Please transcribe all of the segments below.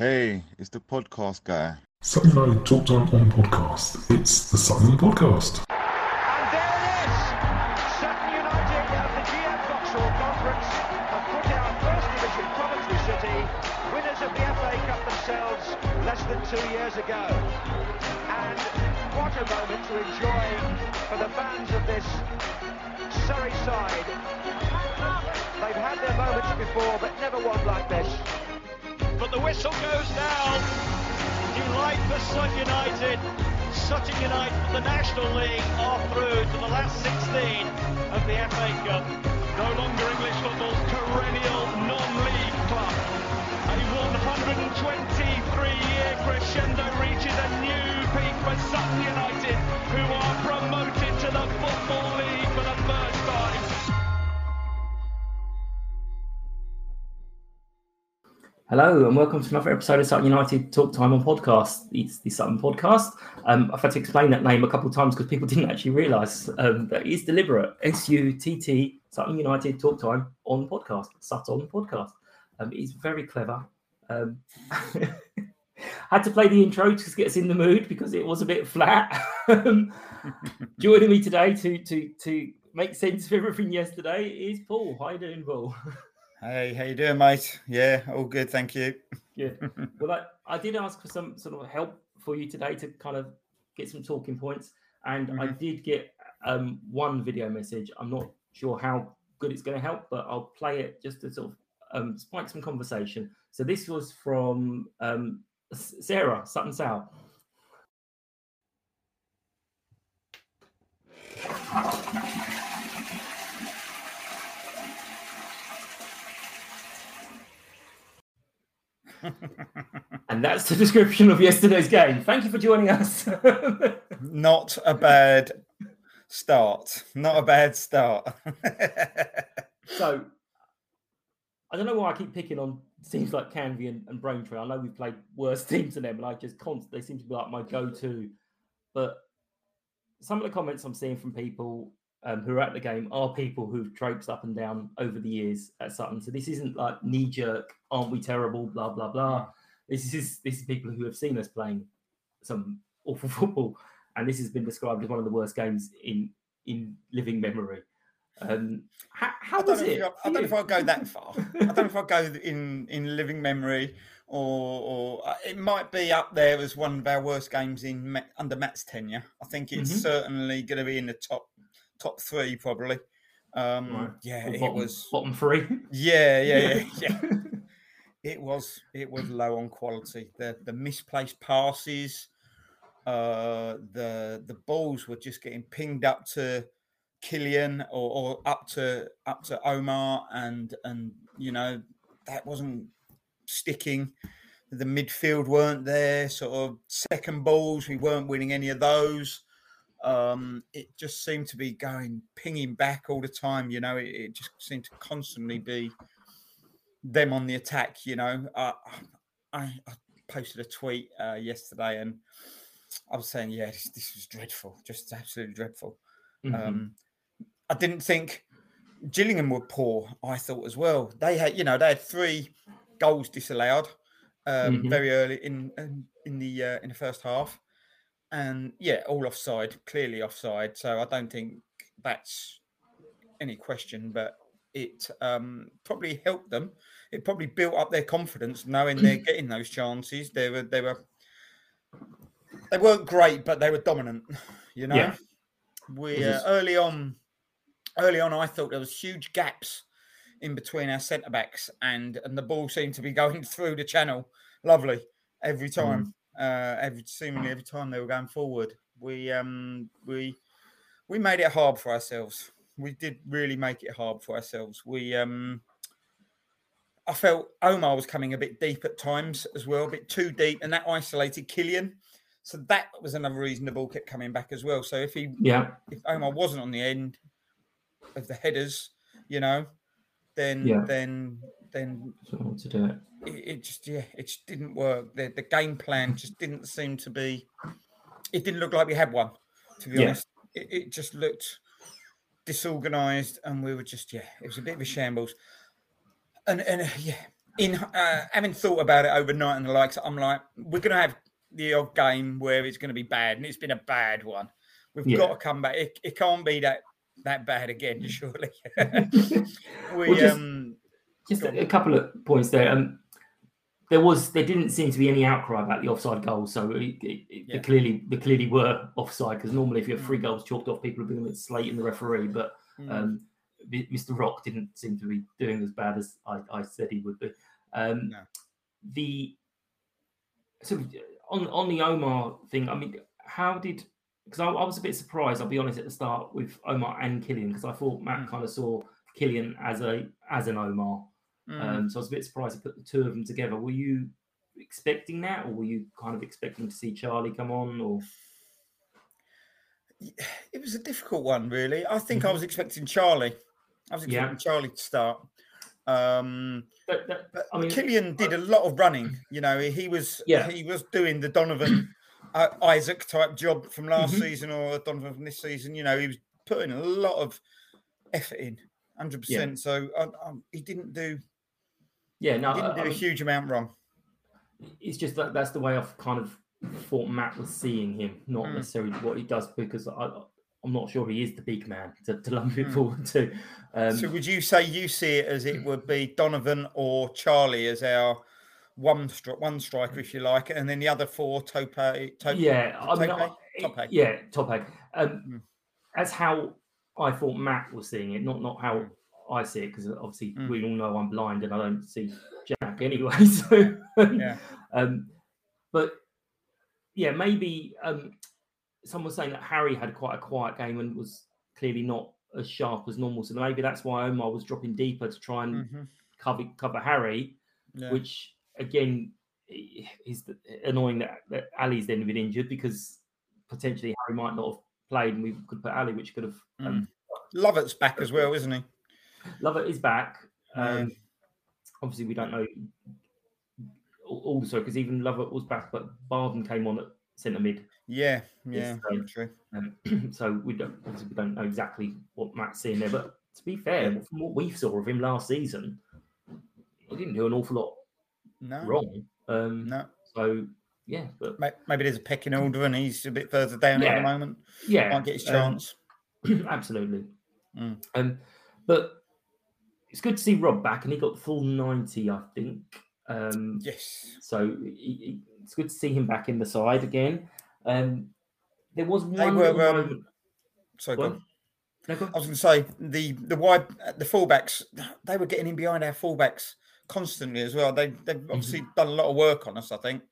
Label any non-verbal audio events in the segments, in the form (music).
Hey, it's the podcast guy. Something I talked on on podcast. It's the Sutton Podcast. And there it is! Sutton United of the GM Vauxhall Conference have put out First Division Coventry City, winners of the FA Cup themselves less than two years ago. And what a moment to enjoy for the fans of this Surrey side. They've had their moments before, but never one like this. The whistle goes now. Delight for Sutton United. Sutton United from the National League are through to the last 16 of the FA Cup. No longer English football's perennial non-league club. A 123-year crescendo reaches a new peak for Sutton United, who are promoted to the Football League for the first time. Hello and welcome to another episode of Sutton United Talk Time on Podcast. It's the Sutton Podcast. Um, I've had to explain that name a couple of times because people (laughs) didn't actually realise um, that it is deliberate. S U T T Sutton United Talk Time on Podcast. Sutton Podcast. Um, it's very clever. Um, (laughs) had to play the intro to get us in the mood because it was a bit flat. Um, (laughs) Joining me today to to to make sense of everything yesterday is Paul. How you doing, Paul? Hey, how you doing, mate? Yeah, all good, thank you. Good. (laughs) Well, I, I did ask for some sort of help for you today to kind of get some talking points, and I did get um, one video message. I'm not sure how good it's going to help, but I'll play it just to sort of um, spike some conversation. So this was from um, Sarah Sutton South. (laughs) And that's the description of yesterday's game. Thank you for joining us. (laughs) (laughs) Not a bad start. Not a bad start. so I don't know why I keep picking on teams like Canvey and, and Braintree. I know we've played worse teams than them, and I just const- they seem to be like my go-to. But some of the comments I'm seeing from people um, who are at the game are people who've traipsed up and down over the years at Sutton. So this isn't like knee-jerk, aren't we terrible, blah blah blah. This is this is people who have seen us playing some awful (laughs) football, and this has been described as one of the worst games in in living memory. Um, how, how I don't, was know if, it? I, I don't know if I'll go that far. (laughs) I don't know if I'll go in in living memory, or, or uh, it might be up there as one of our worst games in under Matt's tenure. I think it's Mhm. certainly going to be in the top top three, probably. Um, Right. Yeah, Or it was. bottom three. Yeah, yeah, yeah, (laughs) yeah. it was it was low on quality. The the misplaced passes, uh, the the balls were just getting pinged up to Killian or, or up to up to Omar, and and you know that wasn't sticking. The midfield weren't there. Sort of second balls, we weren't winning any of those. Um, it just seemed to be going pinging back all the time. You know, it, it just seemed to constantly be them on the attack. You know, uh, I, I posted a tweet uh, yesterday and I was saying, yeah, this, this was dreadful, just absolutely dreadful. Mhm. Um, I didn't think Gillingham were poor. I thought as well. They had, you know, they had three goals disallowed um, Mhm. very early in in, in the uh, in the first half, and yeah, all offside, clearly offside. So I don't think that's any question. But it um, probably helped them. It probably built up their confidence, knowing they're (clears throat) getting those chances. They were they were they weren't great, but they were dominant. You know, Yeah. we uh, early on, early on, I thought there was huge gaps in between our centre backs, and and the ball seemed to be (laughs) going through the channel. Lovely every time, uh, every seemingly every time they were going forward. We um we we made it hard for ourselves. We did really make it hard for ourselves. We um. I felt Omar was coming a bit deep at times as well, a bit too deep, and that isolated Killian. So that was another reason the ball kept coming back as well. So if he Yeah. if Omar wasn't on the end of the headers, you know, then Yeah. then then So to do it. it, it just yeah, it just didn't work. The the game plan just didn't seem to be. It didn't look like we had one. To be Yeah. honest, it, it just looked disorganized, and we were just yeah, it was a bit of a shambles. And and uh, yeah, in uh, having thought about it overnight and the likes, I'm like, we're gonna have the odd game where it's gonna be bad, and it's been a bad one. We've Yeah. got to come back. It, it can't be that that bad again, (laughs) surely. (laughs) (laughs) we Well, just- um Just a, a couple of points there. Um, there was there didn't seem to be any outcry about the offside goal, so it, it, it- Yeah. they clearly they clearly were offside because normally if you have three Mm. goals chalked off, people have been a bit slating the referee, but mm, um, Mr. Rock didn't seem to be doing as bad as I, I said he would be. Um, No. The so on on the Omar thing, I mean, how did because I, I was a bit surprised. I'll be honest at the start with Omar and Killian because I thought Matt Mm. kind of saw Killian as a as an Omar. Mm. Um, so I was a bit surprised to put the two of them together. Were you expecting that, or were you kind of expecting to see Charlie come on? Or (sighs) it was a difficult one, really. I think I Mhm. was expecting Charlie. I was Yeah. expecting Charlie to start. Um, but, that, but I mean, Killian did a lot of running. You know, he was Yeah. he was doing the Donovan (clears throat) uh, Isaac type job from last Mhm. season or Donovan from this season. You know, he was putting a lot of effort in, hundred percent. So um, um, he didn't do yeah, no, didn't do I a huge amount wrong. it's just that that's the way I've kind of thought Matt was seeing him, not Mm. necessarily what he does, because I, I'm not sure he is the big man to, to lump it Mm. forward to. Um, so would you say you see it as it would be Donovan or Charlie as our one stri- one striker, if you like, and then the other four Tope, Tope yeah, I mean, Tope? I- Tope. yeah, top. Um, Mm. That's how I thought Matt was seeing it, not not how Mm. I see it, because obviously Mm. we all know I'm blind and I don't see Jack (laughs) anyway. (laughs) So, Yeah. um, but yeah, maybe um, someone was saying that Harry had quite a quiet game and was clearly not as sharp as normal. So maybe that's why Omar was dropping deeper to try and Mhm. cover cover Harry, Yeah. which again is annoying that, that Ali's then been injured because potentially Harry might not have played and we could put Ali, which could have. Um, Lovett's back as well, isn't he? Lovett is back. Yeah. Um, obviously, we don't know al- also because even Lovett was back, but Barden came on at centre mid. Yeah, yeah, so- true. Um, (clears throat) so we don't obviously we don't know exactly what Matt's seeing there. But to be fair, from what we saw of him last season, he didn't do an awful lot No, wrong. Um, no. So yeah, but Maybe there's a pecking order and he's a bit further down at the moment. yeah, Might get his um, chance. (clears throat) absolutely. Mm. Um, but it's good to see Rob back, and he got the full ninety, I think. Um, yes. So he, it's good to see him back in the side again. Um, there was They one were, little um, moment. So Go go on. on. No, go on. I was going to say the the wide the fullbacks they were getting in behind our fullbacks constantly as well. They they've obviously done a lot of work on us. I think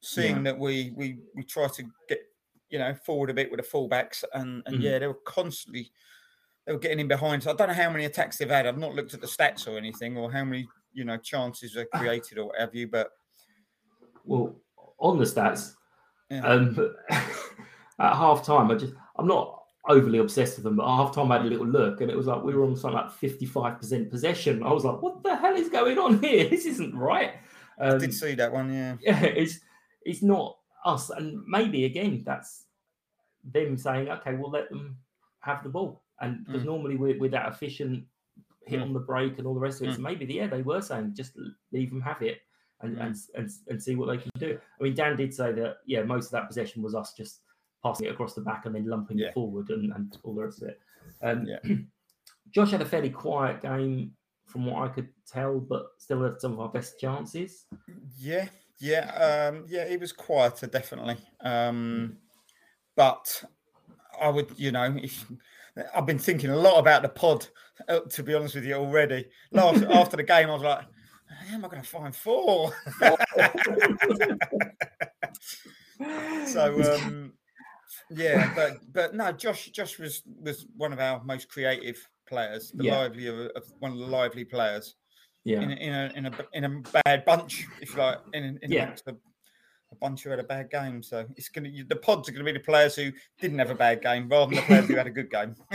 seeing Mm-hmm. Yeah. that we we we try to get you know forward a bit with the fullbacks and and Mhm. yeah they were constantly they were getting in behind. So I don't know how many attacks they've had. I've not looked at the stats or anything or how many you know chances are created or what have you. But Well, on the stats, Yeah. um, (laughs) at half time, I just I'm not overly obsessed with them, but at half time I had a little look, and it was like we were on something like 55% possession. I was like, what the hell is going on here? (laughs) This isn't right. I Um, did see that one. Yeah. (laughs) yeah, it's it's not us, and maybe again that's them saying, okay, we'll let them have the ball, and because Mm. normally we're, we're that efficient, hit Mm. on the break and all the rest of it. So maybe yeah, they were saying just leave them have it and, Mm. and and and see what they can do. I mean, Dan did say that yeah, most of that possession was us just passing it across the back and then lumping Yeah. it forward and, and all the rest of it. Um, Yeah. (clears throat) Josh had a fairly quiet game from what I could tell, but still had some of our best chances. Yeah, yeah, um, yeah. He was quieter, definitely. Um, but I would, you know, if, I've been thinking a lot about the pod. uh, To be honest with you, already. Last (laughs) after the game, I was like, "How am I going to find four? (laughs) so, um, yeah, but but no, Josh Josh was was one of our most creative players, the Yeah. lively of, of one of the lively players yeah. in a, in a in a in a bad bunch, if you like, in, in Yeah. amongst a, a bunch who had a bad game. So it's gonna the pods are gonna be the players who didn't have a bad game rather than the players who had a good game. (laughs)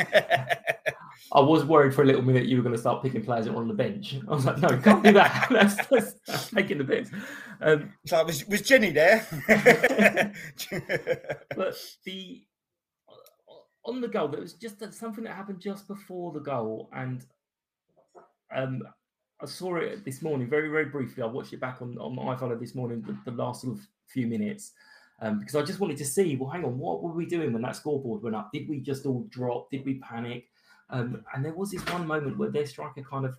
I was worried for a little minute you were going to start picking players that were on the bench. I was like, no, can't do that. (laughs) that's, that's, that's taking the piss. Um, so was was Jenny there? (laughs) but the on the goal, there was just something that happened just before the goal, and um, I saw it this morning very, very briefly. I watched it back on on my iPhone this morning, the, the last sort of few minutes, um, because I just wanted to see. Well, hang on, what were we doing when that scoreboard went up? Did we just all drop? Did we panic? Um, and there was this one moment where their striker kind of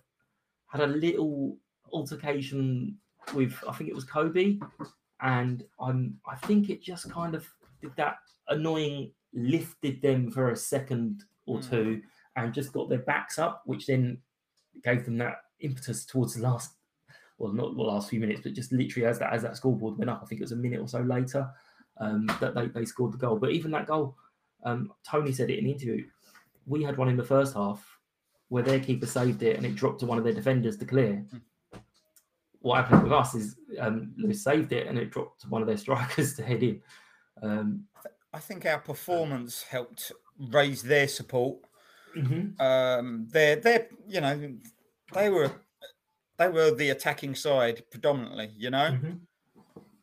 had a little altercation with, I think it was Kobe, and I'm, I think it just kind of did that annoying lifted them for a second or Mm. two and just got their backs up, which then gave them that impetus towards the last, well, not the last few minutes, but just literally as that as that scoreboard went up, I think it was a minute or so later um, that they, they scored the goal. But even that goal, um, Tony said it in the interview. We had one in the first half where their keeper saved it and it dropped to one of their defenders to clear. What happened with us is um, Lewis saved it and it dropped to one of their (laughs) strikers to head in. Um, I think our performance helped raise their support. mhm. Um, they're they're you know they were they were the attacking side predominantly, you know. Mhm.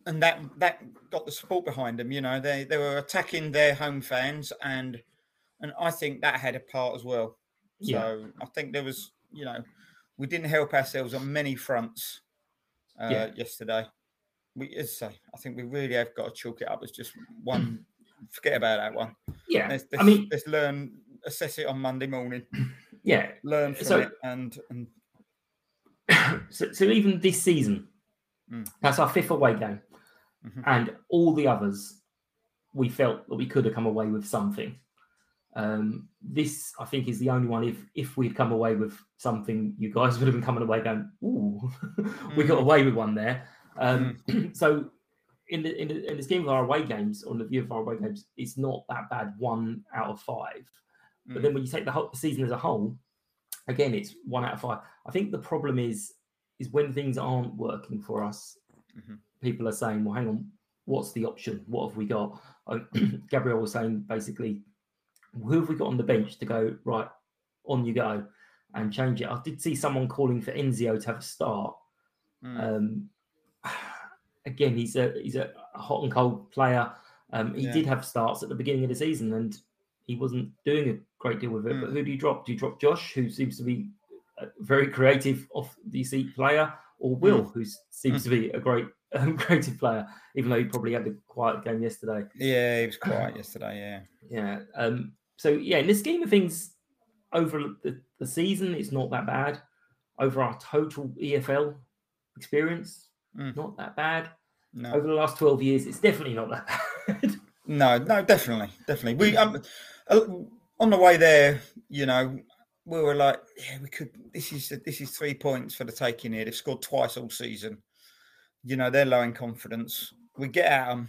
and that that got the support behind them. You know, they they were attacking their home fans, and and I think that had a part as well. Yeah. So I think there was, you know, we didn't help ourselves on many fronts uh, Yeah. yesterday. We, as I say, I think we really have got to chalk it up as just one. forget about that one. Yeah, Let's, I let's- mean, let's learn, assess it on Monday morning, yeah. learn from So- it, and and (coughs) So, so even this season, Mm. that's our fifth away game, Mhm. and all the others, we felt that we could have come away with something. Um, this, I think, is the only one. If if we'd come away with something, you guys would have been coming away going, "Ooh, (laughs) we got Mm. away with one there." Um, (clears throat) so, in the, in the in the scheme of our away games, on the view of our away games, it's not that bad. One out of five. But Mm. then when you take the whole season as a whole, again, it's one out of five. I think the problem is is when things aren't working for us, Mhm. people are saying, "Well, hang on, what's the option? What have we got?" (clears throat) Gabriel was saying basically, "Who have we got on the bench to go right on you go and change it?" I did see someone calling for Enzio to have a start. Mm. Um, (sighs) again, he's a he's a hot and cold player. Um, he Yeah. did have starts at the beginning of the season, and he wasn't doing a great deal with it. Mm. But who do you drop? Do you drop Josh, who seems to be a very creative off the seat player, or Will, Mm. who seems to be a great (laughs) um, creative player, even though he probably had a quiet game yesterday. yeah, he was quiet yesterday. Yeah. Yeah. Um, so yeah, in the scheme of things, over the, the season, it's not that bad. Over our total EFL experience, Mm. not that bad. No. Over the last twelve years, it's definitely not that (laughs) bad. No, no, definitely, definitely. We um, on the way there, you know, we were like, yeah, we could. This is this is three points for the taking here. They've scored twice all season. You know, they're low in confidence. We get at them.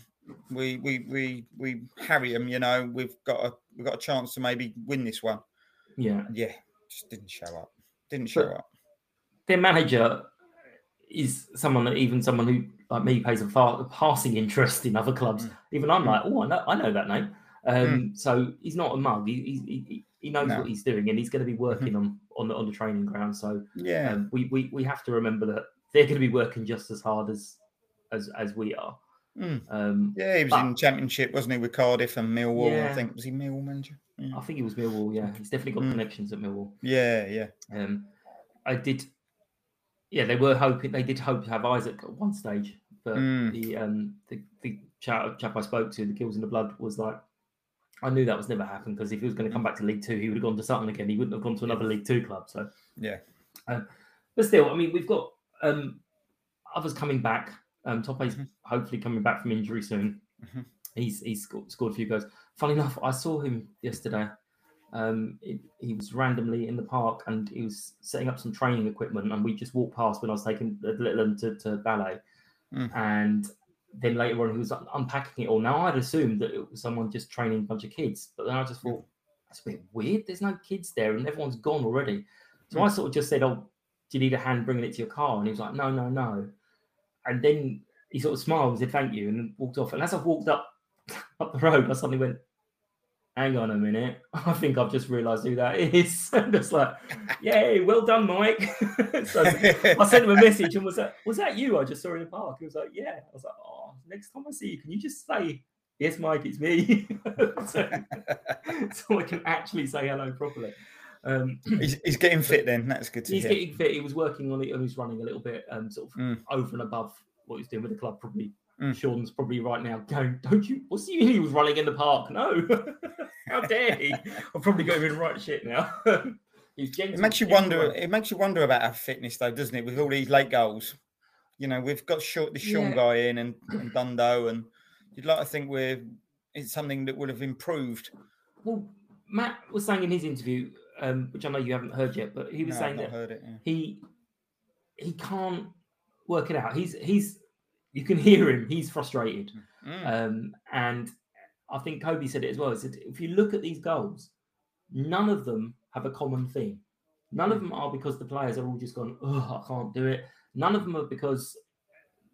We we we we harry them. You know, we've got a we've got a chance to maybe win this one. yeah. Yeah, just didn't show up. Didn't show But- up. Their manager is someone that even someone who like me pays a, far, passing interest in other clubs. Mm. Even I'm Mm. like, oh, I know, I know that name. Um, So he's not a mug. He he, he, he knows No. what he's doing, and he's going to be working on on the on the training ground. So Yeah, um, we, we we have to remember that they're going to be working just as hard as as as we are. Mm. Um, Yeah, he was But- in Championship, wasn't he, with Cardiff and Millwall? I think was he Millwall manager? Yeah, I think it was Millwall. Yeah, he's definitely got Mm. connections at Millwall. yeah. yeah. Um, I did. Yeah, they were hoping. They did hope to have Isaac at one stage, but Mm. the um the, the chap, chap I spoke to, the Kills in the Blood, was like, I knew that was never happened because if he was going to come back to League Two, he would have gone to Sutton again. He wouldn't have gone to another League Two club. So, Yeah. but still, I mean, we've got um others coming back. Um, Tope's Mhm. hopefully coming back from injury soon. Mhm. He's he's scored, scored a few goals. Funny enough, I saw him yesterday. Um, it, he was randomly in the park and he was setting up some training equipment, and we just walked past when I was taking the little one to, to ballet, Mm. and then later on he was unpacking it all. Now I'd assumed that it was someone just training a bunch of kids, but then I just thought that's a bit weird. There's no kids there, and everyone's gone already. So I sort of just said, "Oh, do you need a hand bringing it to your car?" And he was like, "No, no, no." And then he sort of smiled and said, "Thank you," and walked off. And as I walked up (laughs) up the road, I suddenly went, "Hang on a minute! (laughs) I think I've just realised who that is." (laughs) and it's like, "Yay, well done, Mike." (laughs) so I sent him a message and was that was that you? I just saw in the park. He was like, "Yeah." I was like, "Oh, next time I see you, can you just say?" Yes, Mike, it's me. so, so I can actually say hello properly. Um, (clears throat) he's, he's getting fit then. That's good to he's hear. getting fit. He was working on it and he's running a little bit, um, sort of Mm. over and above what he's doing with the club. Probably Mm. Sean's probably right now going, "Don't you? What's he? He was running in the park. No, how dare he? I've probably got him in right shit now." (laughs) he's gentle. It makes you gentle wonder. It makes you wonder about our fitness, though, doesn't it? With all these late goals, you know, we've got short the Sean Yeah. guy in and, and Dundo, and you'd like to think we're it's something that would have improved. Well, Matt was saying in his interview, um, which I know you haven't heard yet, but he was No, I've saying not that heard it. yeah. he he can't work it out. He's he's you can hear him. He's frustrated. Mm. Um, and I think Kobe said it as well. He said, if you look at these goals, none of them have a common theme. None of them are because the players are all just gone, oh, I can't do it. None of them are because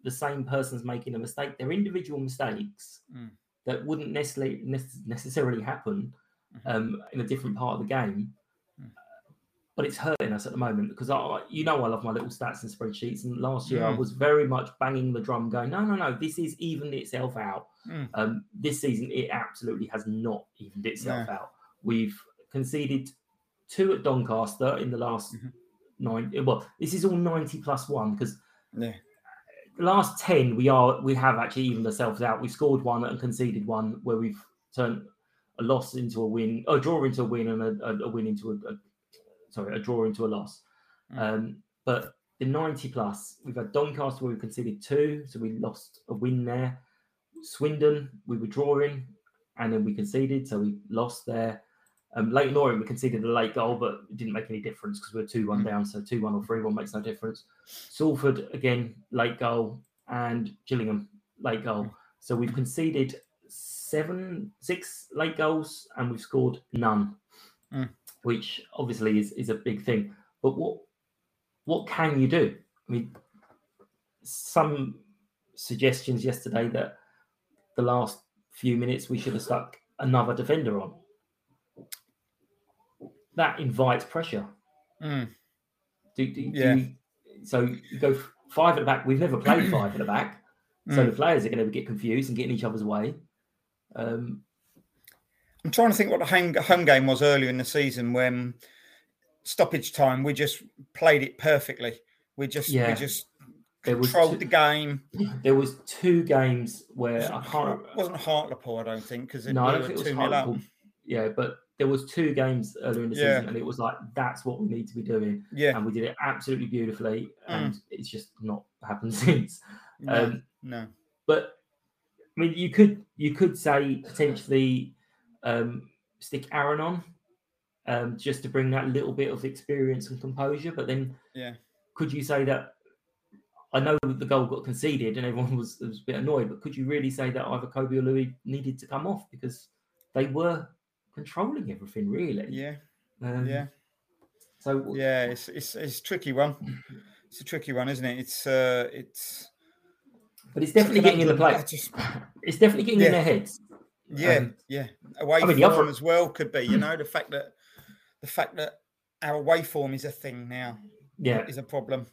the same person's making a mistake. They're individual mistakes Mm. that wouldn't necessarily necessarily happen Mm-hmm. um, in a different part of the game. But it's hurting us at the moment because I, you know, I love my little stats and spreadsheets. And last year, I Mm. was very much banging the drum, going, "No, no, no, this is evened itself out." Mm. Um, this season, it absolutely has not evened itself out. We've conceded two at Doncaster in the last Mhm. nine. Well, this is all ninety plus one because Yeah. the last 10 we are we have actually evened ourselves out we scored one and conceded one where we've turned a loss into a win a draw into a win and a, a, a win into a, a sorry a draw into a loss Mm. um but the 90 plus we've had doncaster where we conceded two so we lost a win there swindon we were drawing and then we conceded so we lost there um, Leyton Orient, we conceded a late goal, but it didn't make any difference because we were 2 1 Mm. down. So 2 1 or 3 1 makes no difference. Salford, again, late goal, and Gillingham, late goal. So we've conceded seven, six late goals, and we've scored none, Mm. Which obviously is, is a big thing. But what what can you do? I mean, some suggestions yesterday that the last few minutes we should have stuck another defender on. That invites pressure. Mm. Do, do, do you- so you go five at the back. We've never played five at the back, so Mm. the players are going to get confused and get in each other's way. Um, I'm trying to think what the home home game was earlier in the season when stoppage time we just played it perfectly. We just Yeah. we just There controlled two- the game. there was two games where I can't. Wasn't Hartlepool, I don't think, because No, I we don't were think it was two 0 up. Hartlepool. Yeah, but there was two games earlier in the Yeah. season, and it was like that's what we need to be doing, Yeah, and we did it absolutely beautifully, Mm. and it's just not happened (laughs) since. no, Um, no. but I mean, you could you could say potentially um, stick Aaron on um, just to bring that little bit of experience and composure. But then, Yeah. could you say that? I know the goal got conceded and everyone was, was a bit annoyed, but could you really say that either Kobe or Louis needed to come off because they were controlling everything really? Yeah, Um, yeah, So yeah. It's it's it's a tricky one. It's a tricky one, isn't it? It's uh, it's but it's definitely getting in the play. Just- It's definitely getting in their heads. Yeah, Um, yeah. Away I mean, form other- as well could be. You know, the fact that the fact that our away form is a thing now Yeah, is a problem.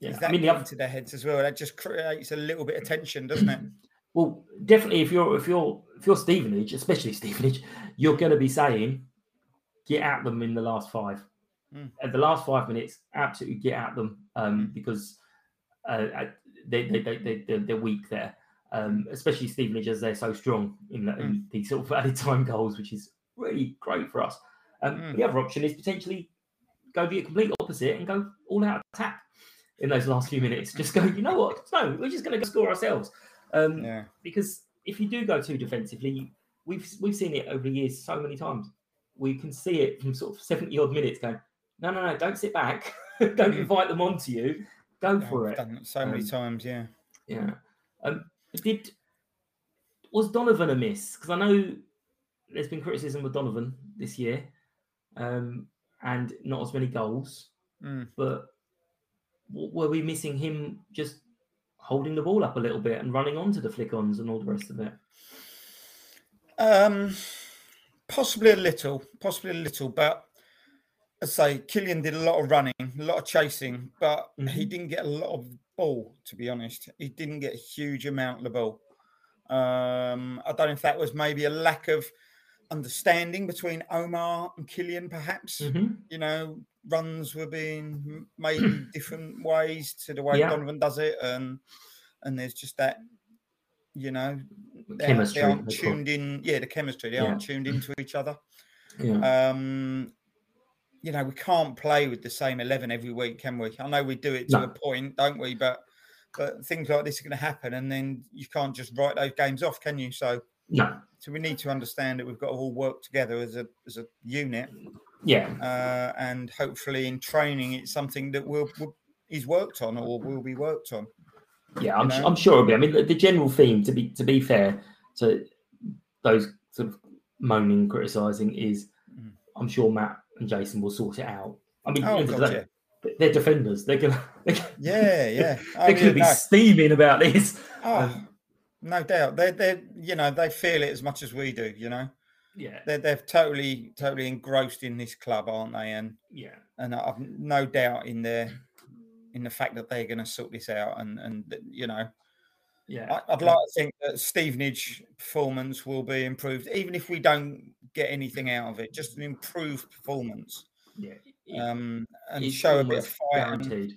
Yeah, Is that I mean, the other, to their heads as well? That just creates a little bit of tension, doesn't it? (clears throat) well, definitely, if you're if you're if you're Stevenage, especially (laughs) Stevenage, you're going to be saying, get at them in the last five. Mm. At the last five minutes, absolutely get at them um, Mm. because uh, they, they, they, they, they're weak there, um, especially Stevenage as they're so strong in, the, in these sort of (laughs) added time goals, which is really great for us. Um, Mm. The other option is potentially go the complete opposite and go all out attack in those last few minutes. Just go, you know what? No, we're just going to go score ourselves. Um, Yeah. Because if you do go too defensively, we've we've seen it over the years so many times. We can see it from sort of seventy odd minutes. Going, no, no, no, don't sit back. (laughs) don't Mm. invite them onto you. Go Yeah, for it so many Um, times, yeah. Yeah. Um, did was Donovan a miss? Because I know there's been criticism of Donovan this year, um, and not as many goals. Mm. But were we missing him just holding the ball up a little bit and running onto the flick-ons and all the rest of it? Um, possibly a little, possibly a little, but say Killian did a lot of running, a lot of chasing, but he Mhm. didn't get a lot of ball. To be honest, he didn't get a huge amount of the ball. Um, I don't know if that was maybe a lack of understanding between Omar and Killian, perhaps. Mhm. You know, runs were being made in (clears throat) different ways to the way Yeah. Donovan does it, and and there's just that, you know, they, aren't- Chemistry, aren't they it. tuned in. Yeah, the chemistry. They Yeah. aren't tuned into each other. Yeah. Um, you know, we can't play with the same eleven every week, can we? I know we do it to No. a point, don't we? But but things like this are going to happen, and then you can't just write those games off, can you? So no. so we need to understand that we've got to all work together as a as a unit, Yeah. uh, and hopefully in training it's something that will, will is worked on or will be worked on. Yeah, I'm, I'm sure it'll be. I mean, the, the general theme, to be to be fair to those sort of moaning, criticising, is Mm. I'm sure Matt and Jason will sort it out. I mean, Oh, end of God, the day, they're defenders. They're gonna (laughs) they're, gonna- Yeah, yeah. (laughs) Oh, they're gonna be no. steaming about this. Oh, Um, no doubt. They they you know they feel it as much as we do. You know yeah, they're they're totally totally engrossed in this club, aren't they? And yeah, and I've no doubt in their in the fact that they're going to sort this out. And and you know yeah. I, I'd like to think that Stevenage performance will be improved, even if we don't get anything out of it. Just an improved performance, yeah. Um, and it's show a bit of fight. and,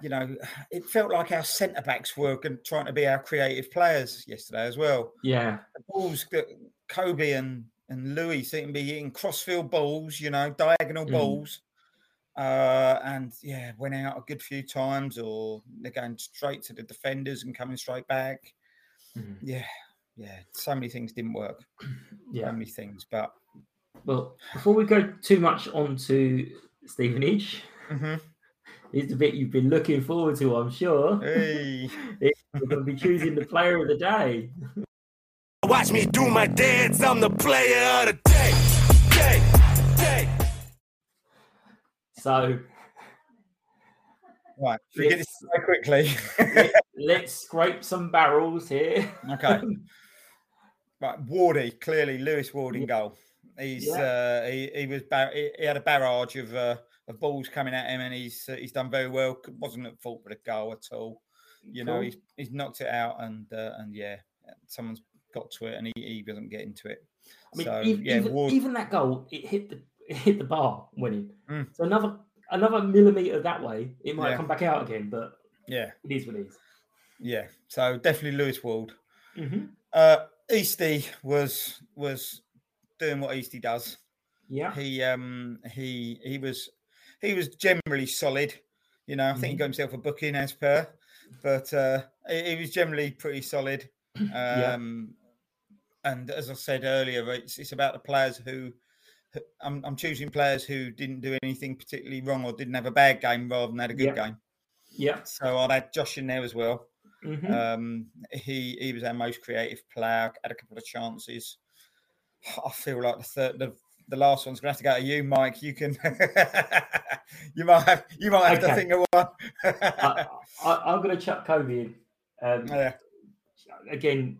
you know, it felt like our centre backs were trying to be our creative players yesterday as well. Yeah, the balls that Kobe and and Louis seem to be hitting crossfield balls, you know, diagonal Mm. balls. Uh, and yeah, went out a good few times, or they're going straight to the defenders and coming straight back. Mhm. Yeah, yeah, so many things didn't work. (clears throat) yeah. So many things, but Well, before we go too much onto Stevenage, Mhm. here's the bit you've been looking forward to, I'm sure. hey, We're going to be choosing the player of the day. Watch me do my dance, I'm the player of the day. Day, day. So right, we get this very quickly? (laughs) let's scrape some barrels here. okay, (laughs) right, Wardy, clearly Lewis Ward in Yeah. goal. He's Yeah. uh, he, he was bar- he, he had a barrage of uh, of balls coming at him, and he's uh, he's done very well. Wasn't at fault for the goal at all. You know, he's he's knocked it out, and uh, and yeah, someone's got to it, and he, he doesn't get into it. I mean, so even, yeah, even, Ward, even that goal, it hit the hit the bar winning. Mm. So another another millimeter that way, it might Yeah. come back out again, but yeah, it is what it is. yeah. So definitely Lewis Ward. Mhm. Uh, Easty was was doing what Easty does. Yeah, He um he he was he was generally solid. You know, I think he Mhm. got himself a booking as per, but uh, he, he was generally pretty solid. (clears throat) Yeah. Um, and as I said earlier, it's it's about the players who. I'm, I'm choosing players who didn't do anything particularly wrong or didn't have a bad game rather than had a good Yeah. game. yeah. So I'd add Josh in there as well. mhm. Um, he he was our most creative player. Had a couple of chances. I feel like the third, the, the last one's gonna have to go to you, Mike. You can. (laughs) you might have you might have to think of one. I, I, I'm going to chuck Kobe in. Um, yeah, again,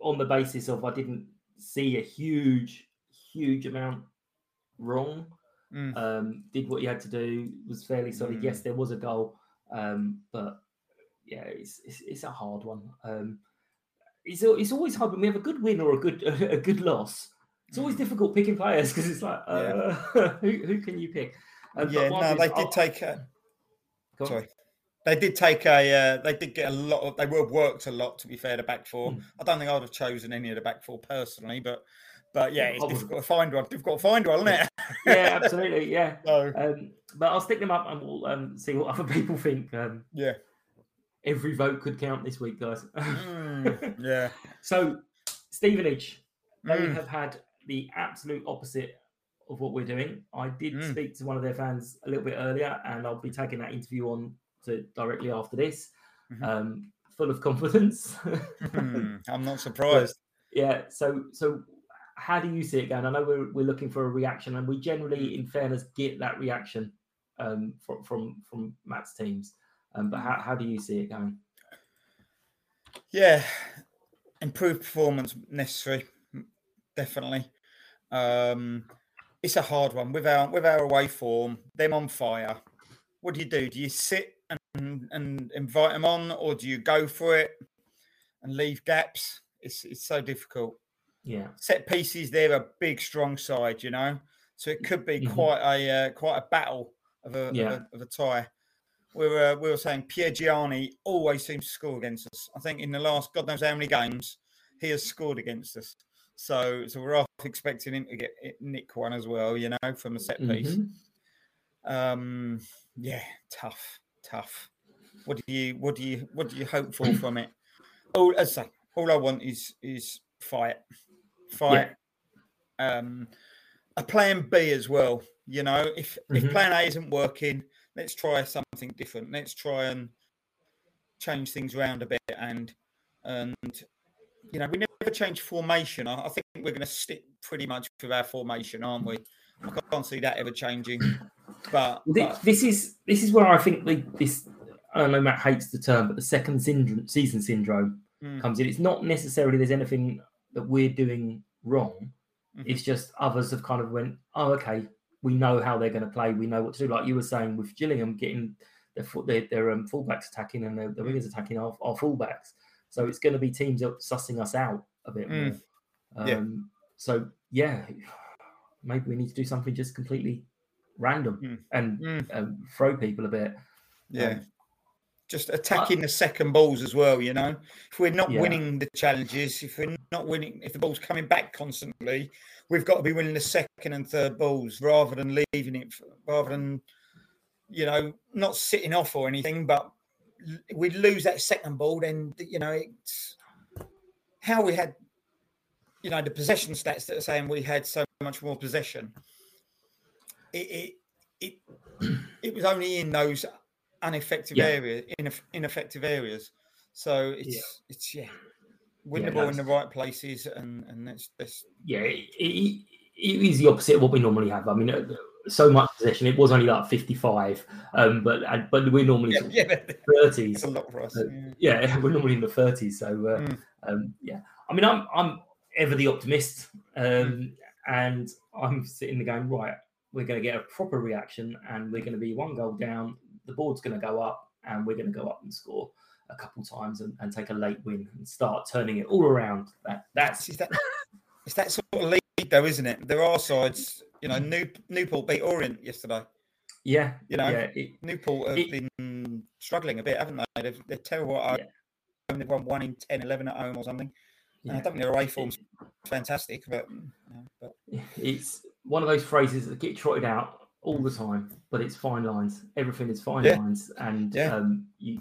on the basis of I didn't see a huge, huge amount wrong. Mm. Um, did what he had to do. Was fairly solid. Mm. Yes, there was a goal, um, but yeah, it's, it's it's a hard one. Um, it's it's always hard when we have a good win or a good (laughs) a good loss. It's always Mm. difficult picking players because it's like uh, (laughs) who who can you pick? Um, yeah, no, they did I'll- take a. Sorry. They did take a. Uh, they did get a lot of. They were worked a lot. To be fair, the back four. Mm. I don't think I'd have chosen any of the back four personally, but but yeah, it's difficult to find one. Difficult to find one, isn't it? yeah, absolutely, yeah. (laughs) So Um, but I'll stick them up and we'll um, see what other people think. Um, yeah, every vote could count this week, guys. (laughs) Mm, yeah. So, Stevenage, they Mm. have had the absolute opposite of what we're doing. I did Mm. speak to one of their fans a little bit earlier, and I'll be taking that interview on to directly after this. Mhm. Um, full of confidence. (laughs) Hmm, I'm not surprised. yeah. So, so how do you see it going? I know we're, we're looking for a reaction, and we generally, in fairness, get that reaction um, from from from Matt's teams. Um, but how, how do you see it going? Yeah, improved performance necessary, definitely. Um, it's a hard one with our with our away form. Them on fire. What do you do? Do you sit and and invite them on, or do you go for it and leave gaps? It's it's so difficult. Yeah. Set pieces, they're a big, strong side, you know. So it could be Mhm. quite a uh, quite a battle of a, Yeah. of a of a tie. We were we were saying Piergianni always seems to score against us. I think in the last God knows how many games he has scored against us. So so we're off expecting him to get nick one as well, you know, from a set piece. Mhm. Um, yeah, tough, tough. What do you what do you what do you hope for from it? All as I say, all I want is is fight, fight. Um, a plan B as well. You know, if if Mhm. plan A isn't working, let's try something different. Let's try and change things around a bit and and you know we never change formation. I, I think we're going to stick pretty much with our formation, aren't we? I can't see that ever changing. But, Well, thi- but this is this is where I think the, this. I don't know. Matt hates the term, but the second syndrome, season syndrome Mm. comes in. It's not necessarily there's anything that we're doing wrong. Mhm. It's just others have kind of went, oh, okay, we know how they're going to play. We know what to do. Like you were saying with Gillingham getting their their, their um, fullbacks attacking and their, their Mm. wingers attacking our, our fullbacks. So it's going to be teams that sussing us out a bit Mm. more. Yeah. Um, So yeah, maybe we need to do something just completely random Mm. and Mm. um, throw people a bit. yeah. Um, just attacking the second balls as well. You know, if we're not Yeah. winning the challenges, if we're not winning, if the ball's coming back constantly, we've got to be winning the second and third balls rather than leaving it, rather than you know not sitting off or anything. But l- we lose that second ball, then you know it's how we had. You know the possession stats that are saying we had so much more possession. It it it, (clears throat) it was only in those ineffective Yeah. areas, ineff- ineffective areas. So it's it's yeah, win Yeah, the ball in the right places, and and that's that's yeah, it, it, it is the opposite of what we normally have. I mean, uh, so much possession. It was only like fifty-five, um, but but we're normally yeah, yeah, thirties. it's a lot for us. Uh, yeah. yeah, (laughs) we're normally in the thirties. So uh, Mm. um, yeah, I mean, I'm I'm ever the optimist, um, Mm. and I'm sitting there going, right, we're going to get a proper reaction, and we're going to be one goal down. The board's going to go up, and we're going to go up and score a couple times and, and take a late win and start turning it all around. That that's It's that, it's that sort of league, though, isn't it? There are sides. You know, New, Newport beat Orient yesterday. yeah, You know, yeah, it, Newport have It- been struggling a bit, haven't they? They've, they're terrible at home. They've won one in 10, 11 at home or something. And I don't think their away form's fantastic, but, but (laughs) it's one of those phrases that get trotted out all the time, but it's fine lines. Everything is fine Yeah. lines, and Yeah. um, you,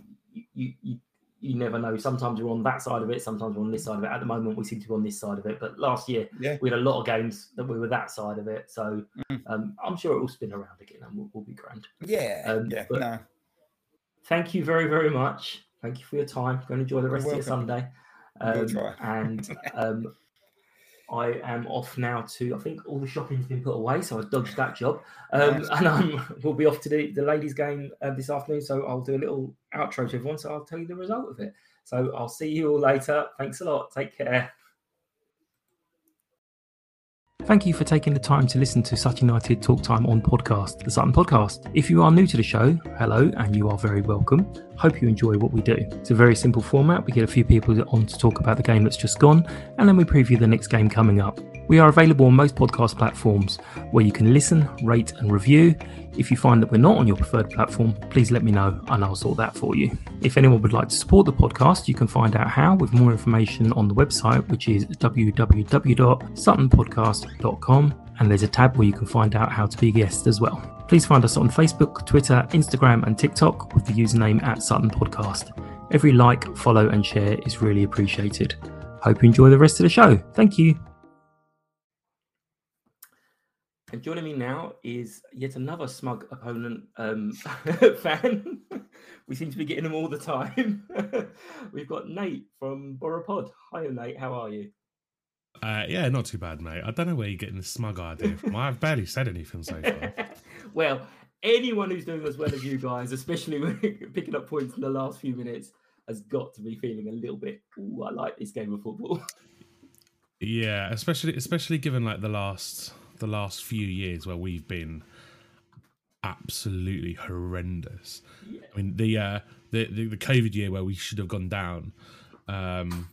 you you you never know. Sometimes you're on that side of it. Sometimes we're on this side of it. At the moment, we seem to be on this side of it. But last year, Yeah. we had a lot of games that we were that side of it. So Mm. um, I'm sure it will spin around again, and we'll, we'll be grand. yeah, Um, yeah, but- no. Thank you very very much. Thank you for your time. Go and enjoy the rest of your welcome. Sunday. We'll Um, try. and (laughs) um, I am off now to. I think all the shopping's been put away, so I dodged that job. Um, (laughs) Nice. (laughs) and um, we'll be off to the, the ladies' game uh, this afternoon. So I'll do a little outro to everyone. So I'll tell you the result of it. So I'll see you all later. Thanks a lot. Take care. Thank you for taking the time to listen to Sutton United Talk Time on podcast, the Sutton Podcast. If you are new to the show, hello, and you are very welcome. Hope you enjoy what we do. It's a very simple format. We get a few people on to talk about the game that's just gone, and then we preview the next game coming up. We are available on most podcast platforms where you can listen, rate, and review. If you find that we're not on your preferred platform, please let me know and I'll sort that for you. If anyone would like to support the podcast, you can find out how with more information on the website, which is www.suttonpodcast.com. And there's a tab where you can find out how to be a guest as well. Please find us on Facebook, Twitter, Instagram, and TikTok with the username at Sutton Podcast. Every like, follow, and share is really appreciated. Hope you enjoy the rest of the show. Thank you. And joining me now is yet another smug opponent um, (laughs) fan. we seem to be getting them all the time. (laughs) We've got Nate from Borough Pod. Hi, Nate. How are you? Uh, yeah, not too bad, mate. I don't know where you're getting the smug idea from. I've barely said anything so far. (laughs) well, anyone who's doing as well as you guys, especially picking up points in the last few minutes, has got to be feeling a little bit. Ooh, I like this game of football. Yeah, especially especially given like the last the last few years where we've been absolutely horrendous. Yeah. I mean the, uh, the the the COVID year where we should have gone down, um,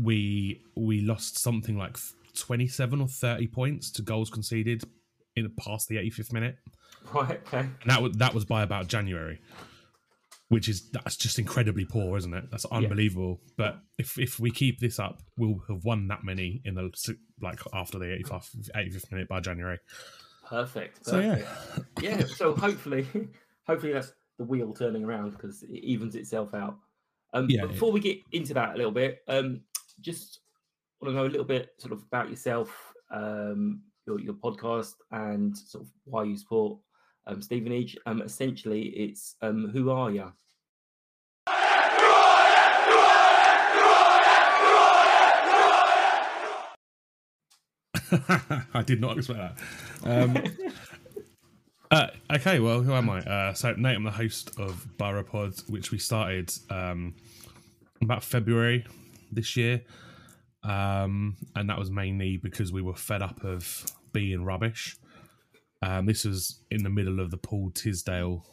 we we lost something like twenty seven or thirty points to goals conceded in past the eighty fifth minute. Right. Okay. And that was that was by about January which is that's just incredibly poor, isn't it? That's unbelievable. Yeah. But if if we keep this up, we'll have won that many in the like after the 85th, 85th minute by January. Perfect. perfect. So yeah, yeah. So hopefully, (laughs) hopefully that's the wheel turning around because it evens itself out. Um, yeah, before yeah. we get into that a little bit, um, just want to know a little bit sort of about yourself, um, your your podcast, and sort of why you support um, Stevenage. Um, essentially, it's um, who are you? (laughs) I did not expect that. Um, (laughs) uh, okay, well, who am I? Uh, so, Nate, I'm the host of Borough Pod, which we started um, about February this year. Um, and that was mainly because we were fed up of being rubbish. Um, this was in the middle of the Paul Tisdale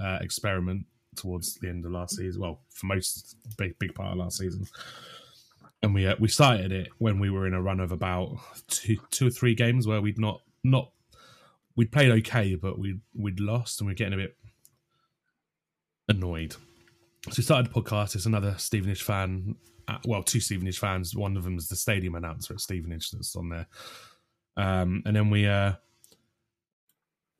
uh, experiment towards the end of last season. Well, for most big big part of last season, and we uh, we started it when we were in a run of about two two or three games where we'd not not we'd played okay, but we'd we'd lost and we we're getting a bit annoyed. So we started the podcast. It's another Stevenage fan. Uh, well, two Stevenage fans. One of them is the stadium announcer at Stevenage that's on there. Um, and then we uh,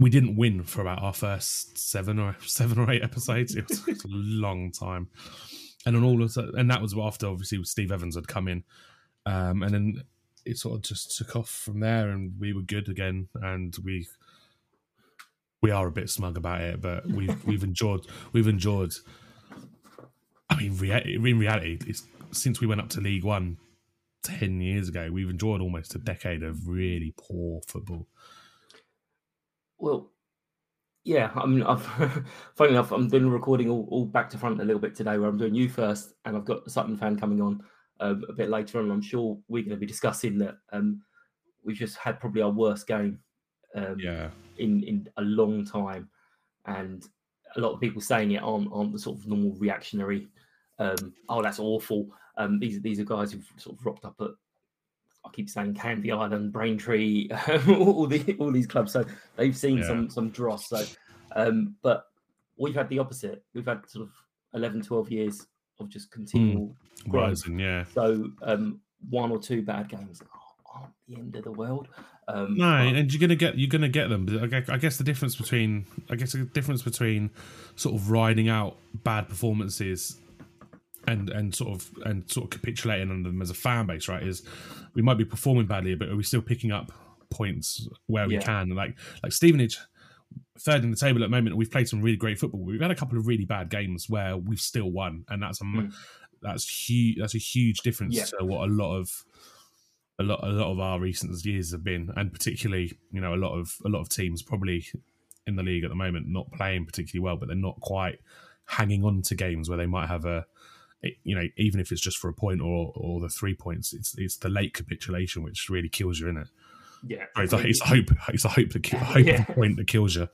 we didn't win for about our first seven or (laughs) seven or eight episodes. It was, it was a (laughs) long time, and on all of that, and that was after obviously Steve Evans had come in, um, and then it sort of just took off from there, and we were good again, and we we are a bit smug about it, but we've (laughs) we've enjoyed we've enjoyed. I mean, rea- in reality, it's since we went up to League One ten years ago, we've enjoyed almost a decade of really poor football. Well, yeah, I mean, I've (laughs) funny enough, I'm doing recording all, all back to front a little bit today, where I'm doing you first, and I've got Sutton fan coming on um, a bit later on. I'm sure we're going to be discussing that um, we've just had probably our worst game, um, yeah, in in a long time, and a lot of people saying it aren't aren't the sort of normal reactionary. Um, oh, that's awful. Um, these these are guys who've sort of rocked up at I keep saying Canvey Island, Braintree, (laughs) all the all these clubs. So they've seen yeah. some some dross. So, um, but we've had the opposite. We've had sort of 11, 12 years of just continual mm, growth. Rising, yeah. So um, one or two bad games aren't the end of the world. Um, no, but... and you're gonna get you're gonna get them. I guess the difference between I guess the difference between sort of riding out bad performances and and sort of and sort of capitulating on them as a fan base, right? Is we might be performing badly, but are we still picking up points where we yeah. can? Like like Stevenage, third in the table at the moment. We've played some really great football. We've had a couple of really bad games where we've still won, and that's a mm. that's huge. That's a huge difference yeah. to what a lot of a lot a lot of our recent years have been, and particularly you know a lot of a lot of teams probably in the league at the moment not playing particularly well, but they're not quite hanging on to games where they might have a it, you know, even if it's just for a point or or the three points, it's it's the late capitulation which really kills you in it. Yeah, it's, a, it's a hope. It's a hope that ki- hope Yeah. point that kills you.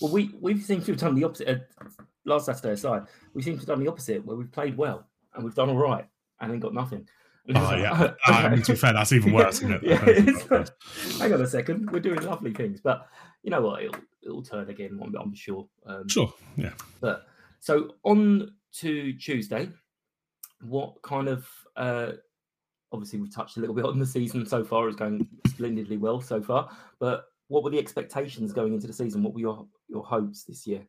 Well, we we seem to have done the opposite. Uh, last Saturday aside, we seem to have done the opposite, where we've played well and we've done all right, and then got nothing. Oh like, yeah. (laughs) oh, Uh, to be fair, that's even worse, isn't it? (laughs) yeah, (laughs) hang on a second, we're doing lovely things, but you know what? It'll it'll turn again. I'm, I'm sure. Um, Sure. Yeah. But so on to Tuesday, what kind of uh obviously we've touched a little bit on the season so far, it's going splendidly well so far. But what were the expectations going into the season? What were your your hopes this year?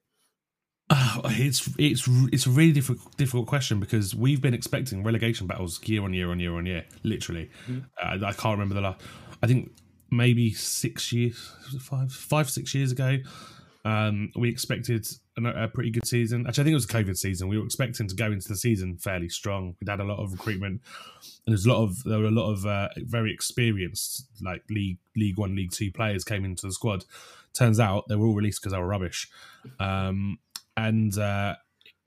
Uh, (sighs) it's it's it's a really difficult difficult question because we've been expecting relegation battles year on year on year on year, literally. Mhm. Uh, I can't remember the last. I think maybe six years, five, five, six years ago. Um, we expected a, pretty good season. Actually, I think it was a COVID season. We were expecting to go into the season fairly strong. We'd had a lot of recruitment, and there's a lot of there were a lot of uh, very experienced like league League One, League Two players came into the squad. Turns out they were all released because they were rubbish, um, and uh,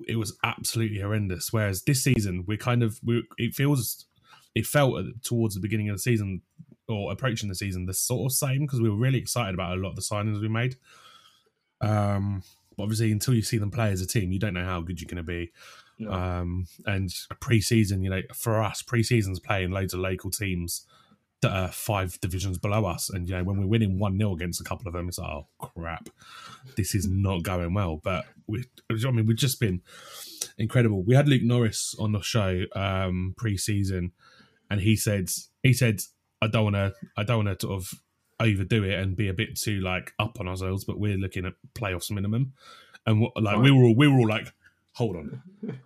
it was absolutely horrendous. Whereas this season, we're kind of we it feels it felt towards the beginning of the season or approaching the season the sort of same because we were really excited about a lot of the signings we made. Um, obviously, until you see them play as a team, you don't know how good you're going to be. No. Um, and pre-season, you know, for us, pre-season's playing loads of local teams that are five divisions below us, and you know, when we're winning one 0 against a couple of them, it's like, oh crap, this is not going well. But we, I mean, we've just been incredible. We had Luke Norris on the show um, pre-season, and he said, he said, I don't want to, I don't want to sort of overdo it and be a bit too like up on ourselves, but we're looking at playoffs minimum, and what, like we were all, we were all like, hold on, (laughs)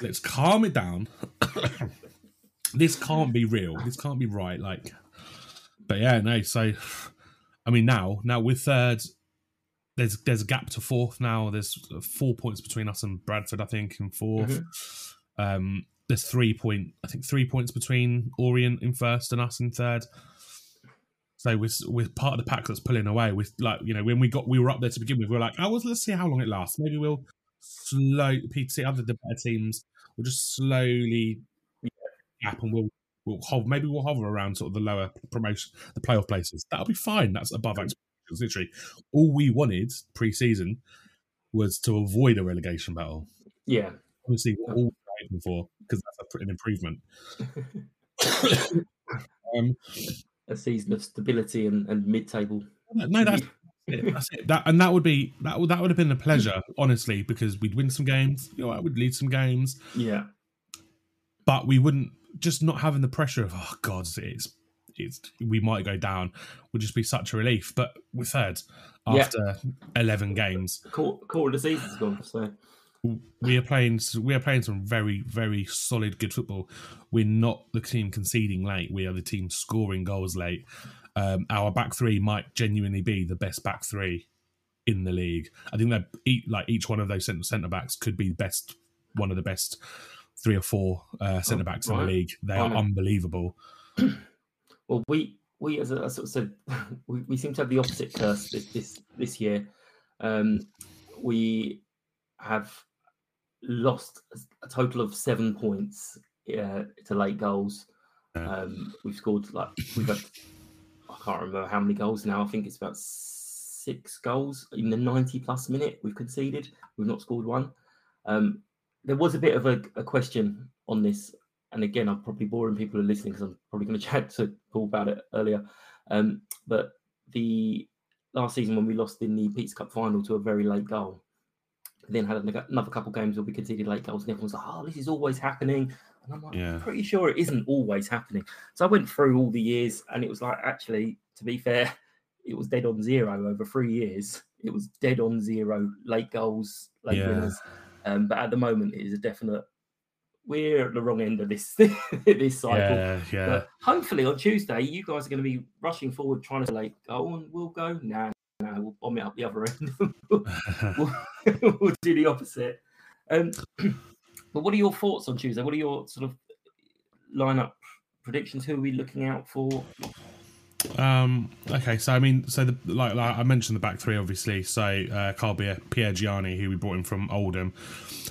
let's calm it down. (coughs) this can't be real. This can't be right. Like, but yeah, no. So, I mean, now, now with third, there's there's a gap to fourth now. There's four points between us and Bradford, I think, in 4th Um, there's three point, I think, three points between Orient in first and us in third. So we're, we're part of the pack that's pulling away. With like you know when we got we were up there to begin with, we were like, oh, well, let's see how long it lasts. Maybe we'll slow PT other the better teams will just slowly gap and we'll we'll hover, maybe we'll hover around sort of the lower promotion the playoff places. That'll be fine. That's above expectations. Literally, all we wanted pre-season was to avoid a relegation battle. Yeah. Obviously, we're all hoping for because that's a, an improvement. (laughs) (laughs) um, A season of stability and, and mid-table. no, that's it. That's it. That and that would be that would that would have been a pleasure, honestly, because we'd win some games. You know, I would lead some games. Yeah. but we wouldn't just not having the pressure of oh god it's it's we might go down would just be such a relief but we're third Yeah. after 11 games Quarter, quarter of the season's gone, so we are playing we are playing some very very solid good football. We're not the team conceding late. We are the team scoring goals late. Um, our back three might genuinely be the best back three in the league. I think that each, like each one of those centre centre backs could be best one of the best three or four uh, centre backs in right. the league. They are unbelievable. (clears throat) Well, we we as I sort of said, (laughs) we, we seem to have the opposite curse this this, this year. Um, we have lost a total of seven points uh, to late goals. Um, we've scored like we've had I can't remember how many goals now. I think it's about six goals in the ninety plus minute we've conceded. We've not scored one. Um, there was a bit of a, a question on this, and again, I'm probably boring people who are listening because I'm probably going (laughs) to chat to Paul about it earlier. Um, but the last season when we lost in the Pizza Cup final to a very late goal, then had another couple games where we conceded late goals, and everyone's like, "Oh, this is always happening." And I'm like, Yeah. I'm pretty sure it isn't always happening. So I went through all the years, and it was like, actually, to be fair, (laughs) it was dead on zero over three years. It was dead on zero late goals, late Yeah. winners. Um, but at the moment, it is a definite. We're at the wrong end of this (laughs) this cycle. Yeah, yeah. But hopefully on Tuesday, you guys are going to be rushing forward, trying to late goal, and we'll go. Nah, nah, we'll bomb it up the other end. (laughs) we'll, (laughs) we'll do the opposite. Um, (clears throat) but what are your thoughts on Tuesday? What are your sort of lineup predictions? Who are we looking out for? Um, okay, so I mean, so the, like, like I mentioned the back three, obviously. So uh, Carl Beer, Piergianni, who we brought in from Oldham.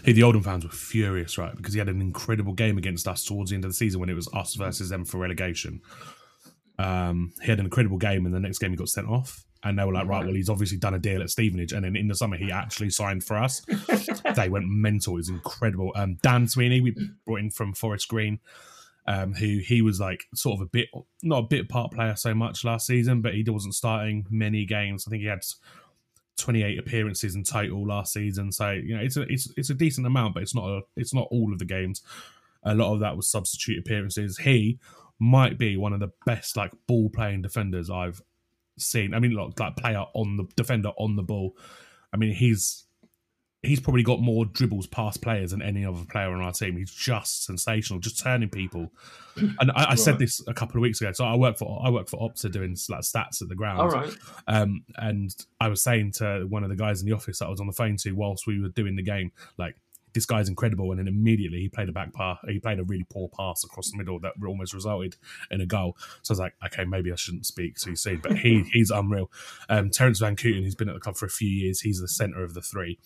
Who the Oldham fans were furious, right? Because he had an incredible game against us towards the end of the season when it was us versus them for relegation. Um, he had an incredible game, and the next game he got sent off. And they were like, right, well, he's obviously done a deal at Stevenage. And then in the summer, he actually signed for us. (laughs) they went mental. It was incredible. Um, Dan Sweeney, we brought in from Forest Green, um, who he was like sort of a bit, not a bit part player so much last season, but he wasn't starting many games. I think he had 28 appearances in total last season. So, you know, it's a, it's, it's a decent amount, but it's not a, it's not all of the games. A lot of that was substitute appearances. He might be one of the best like ball playing defenders I've seen. I mean, like, like player on the defender on the ball. I mean, he's he's probably got more dribbles past players than any other player on our team. He's just sensational, just turning people. (clears throat) And I, I said Right. this a couple of weeks ago. So I work for I work for Opta doing like stats at the ground. All right. Um, and I was saying to one of the guys in the office that I was on the phone to whilst we were doing the game, like this guy's incredible. And then immediately he played a back pass. He played a really poor pass across the middle that almost resulted in a goal. So I was like, okay, maybe I shouldn't speak too soon. But he (laughs) he's unreal. Um, Terence Vancooten, he's been at the club for a few years. He's the centre of the three.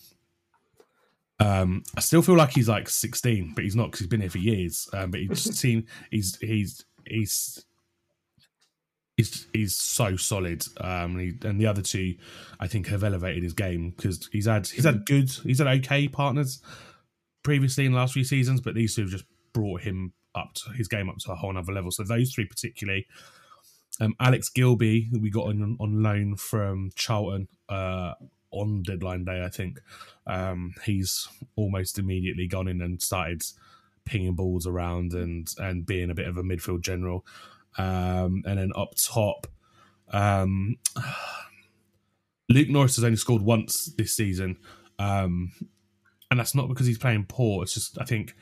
Um, I still feel like he's like 16, but he's not because he's been here for years. Um, but he just (laughs) seems he's he's he's he's he's so solid. Um, and, he, and the other two, I think, have elevated his game because he's had he's had good, he's had okay partners previously in the last few seasons, but these two have just brought him up to his game up to a whole other level. So those three particularly. Um, Alex Gilbey, we got on on loan from Charlton uh, on deadline day, I think. Um, he's almost immediately gone in and started pinging balls around and and being a bit of a midfield general. Um, and then up top, um, Luke Norris has only scored once this season, um, and that's not because he's playing poor. It's just I think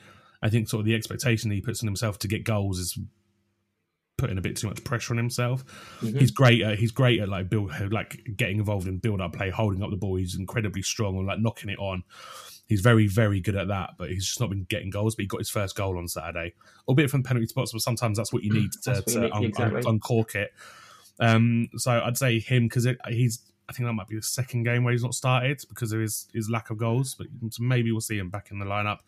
I think sort of the expectation that he puts on himself to get goals is putting a bit too much pressure on himself. Mhm. He's great at he's great at like build like getting involved in build up play, holding up the ball. He's incredibly strong and like knocking it on. He's very very good at that, but he's just not been getting goals. But he got his first goal on Saturday, albeit from penalty spots. But sometimes that's what you (clears throat) need to, you to need, un- exactly. un- uncork it. Um, so I'd say him because he's. I think that might be the second game where he's not started because of his his lack of goals. But maybe we'll see him back in the lineup.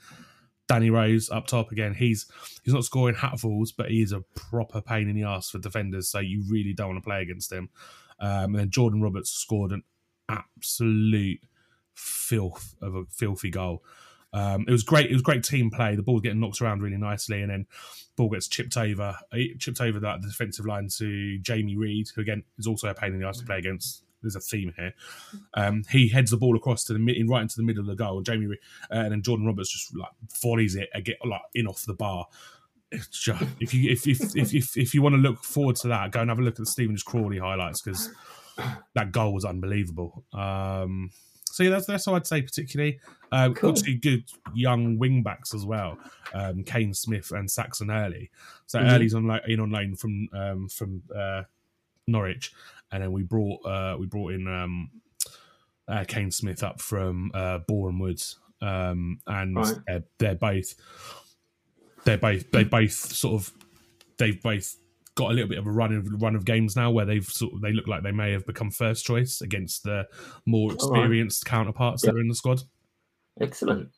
Danny Rose up top again. He's he's not scoring hatfuls, but he is a proper pain in the ass for defenders. So you really don't want to play against him. Um, and then Jordan Roberts scored an absolute filth of a filthy goal. Um, it was great. It was great team play. The ball was getting knocked around really nicely, and then ball gets chipped over, uh, chipped over that the defensive line to Jamie Reid, who again is also a pain in the ass to play against. There's a theme here. Um, he heads the ball across to the mid, right into the middle of the goal, and Jamie uh, and then Jordan Roberts just like volleys it get like in off the bar. It's just if you if if if if, if you want to look forward to that, go and have a look at the Stevens Crawley highlights because that goal was unbelievable. Um, so yeah, that's that's what I'd say particularly. We've got two good young wing backs as well, um, Kane Smith and Saxon Earley. So Mhm. Earley's on like in on loan from um, from uh, Norwich, and then we brought uh, we brought in um, uh, Kane Smith up from uh, Boreham Woods, um, and Right. they're, they're both they're both they both sort of they've both got a little bit of a run of run of games now where they've sort of, they look like they may have become first choice against the more All right. experienced counterparts that are in the squad. Excellent.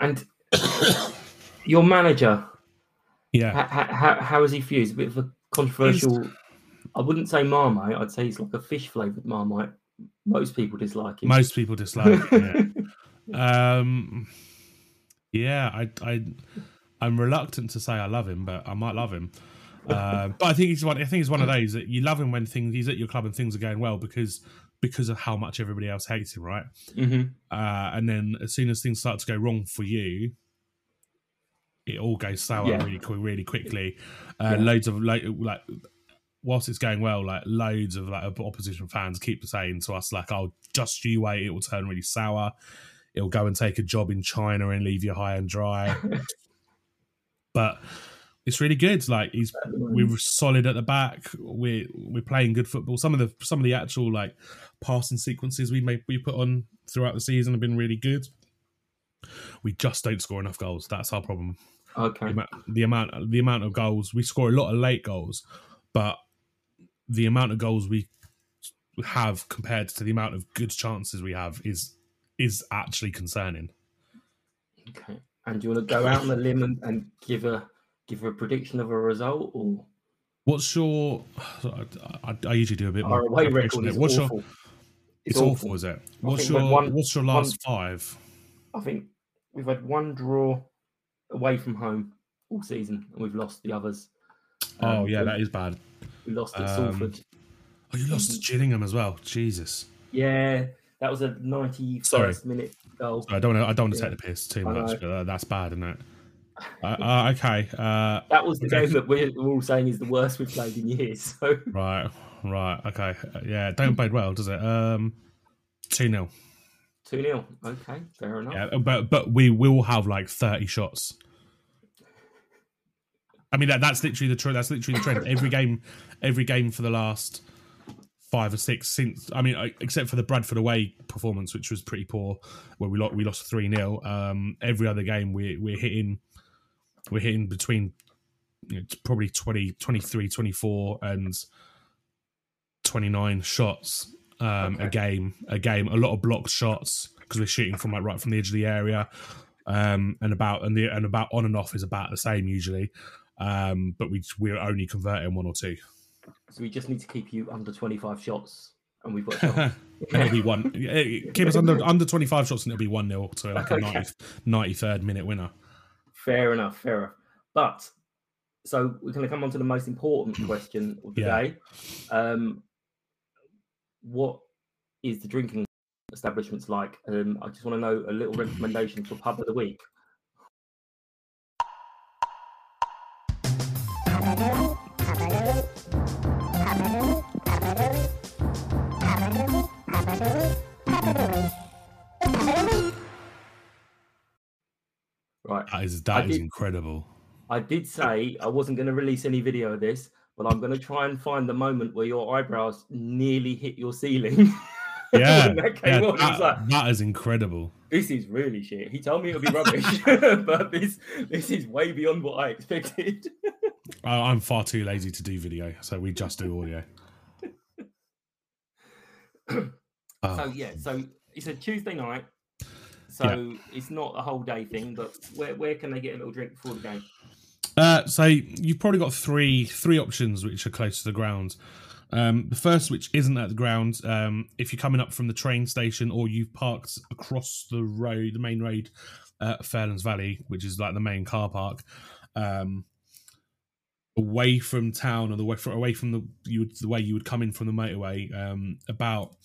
And (coughs) your manager, Yeah, how, how, how is he you? A bit of a controversial. I wouldn't say marmite. I'd say he's like a fish flavored marmite. Most people dislike him. most people dislike. it. (laughs) Um, yeah, I, I, I'm reluctant to say I love him, but I might love him. Uh, (laughs) but I think he's one. I think he's one of those that you love him when things he's at your club and things are going well because because of how much everybody else hates him, right? hmm Uh, and then as soon as things start to go wrong for you, it all goes sour Yeah. really really quickly. Uh, Yeah. Loads of like, like whilst it's going well, like loads of like opposition fans keep saying to us like, "Oh, just you wait, it will turn really sour. It'll go and take a job in China and leave you high and dry." (laughs) but it's really good. Like he's we're solid at the back. We're we're playing good football. Some of the some of the actual like passing sequences we make we put on throughout the season have been really good. We just don't score enough goals. That's our problem. Okay. The, amount, the amount the amount of goals we score a lot of late goals, but the amount of goals we have compared to the amount of good chances we have is is actually concerning. Okay. And do you want to go out on the limb and, and give a give a prediction of a result, or What's your? I, I usually do a bit our more. away record is What's awful? your? It's awful, is it? What's your? won- what's your last five? I think we've had one draw away from home all season, and we've lost the others. Oh Um, yeah, we- that is bad. We lost at Um, Salford. Oh, you lost to Gillingham as well. Jesus. Yeah, that was a 91st Sorry. minute goal. I don't want to. I don't want to Yeah. take the piss too much, but uh, that's bad, isn't it? Uh, uh, okay. Uh, That was the okay. game that we're, we're all saying is the worst we've played in years. So Right. Right. Okay. Uh, Yeah. Don't play well, does it? Um, two 0 two 0 Okay, fair enough. Yeah, but but we will have like thirty shots. I mean that that's literally the trend. That's literally the trend. Every game, every game for the last five or six since. I mean, except for the Bradford away performance, which was pretty poor, where we lost we lost three 0 Um, every other game we we're hitting, we're hitting between you know, probably 20, 23, 24 and twenty nine shots um, a game. A game. A lot of blocked shots because we're shooting from like right from the edge of the area, um, and about and the and about on and off is about the same usually. Um, but we we're only converting one or two. So we just need to keep you under 25 shots, and we've got a shot. and (laughs) it'll be one. Keep us under under twenty five shots, and it'll be one 0 to like a Okay. 90, 93rd minute winner. Fair enough, fair enough. But so we're going to come on to the most important (clears throat) question of the Yeah. day. Um, what is the drinking establishments like? Um, I just want to know a little recommendation for pub of the week. Right. That is that is did- incredible. I did say I wasn't going to release any video of this, but I'm going to try and find the moment where your eyebrows nearly hit your ceiling. (laughs) Yeah, that yeah, on, that- like, that is incredible. this is really shit. He told me it would be rubbish, (laughs) (laughs) but this this is way beyond what I expected. I, I'm far too lazy to do video, so we just do audio. (clears throat) So Oh, yeah, so it's a Tuesday night. So it's not a whole day thing, but where, where can they get a little drink before the game? Uh, so you've probably got three three options which are close to the ground. Um, the first, which isn't at the ground, um, if you're coming up from the train station or you've parked across the road, the main road, uh, Fairlands Valley, which is like the main car park, um, away from town or the way from, away from the you would, the way you would come in from the motorway, um, about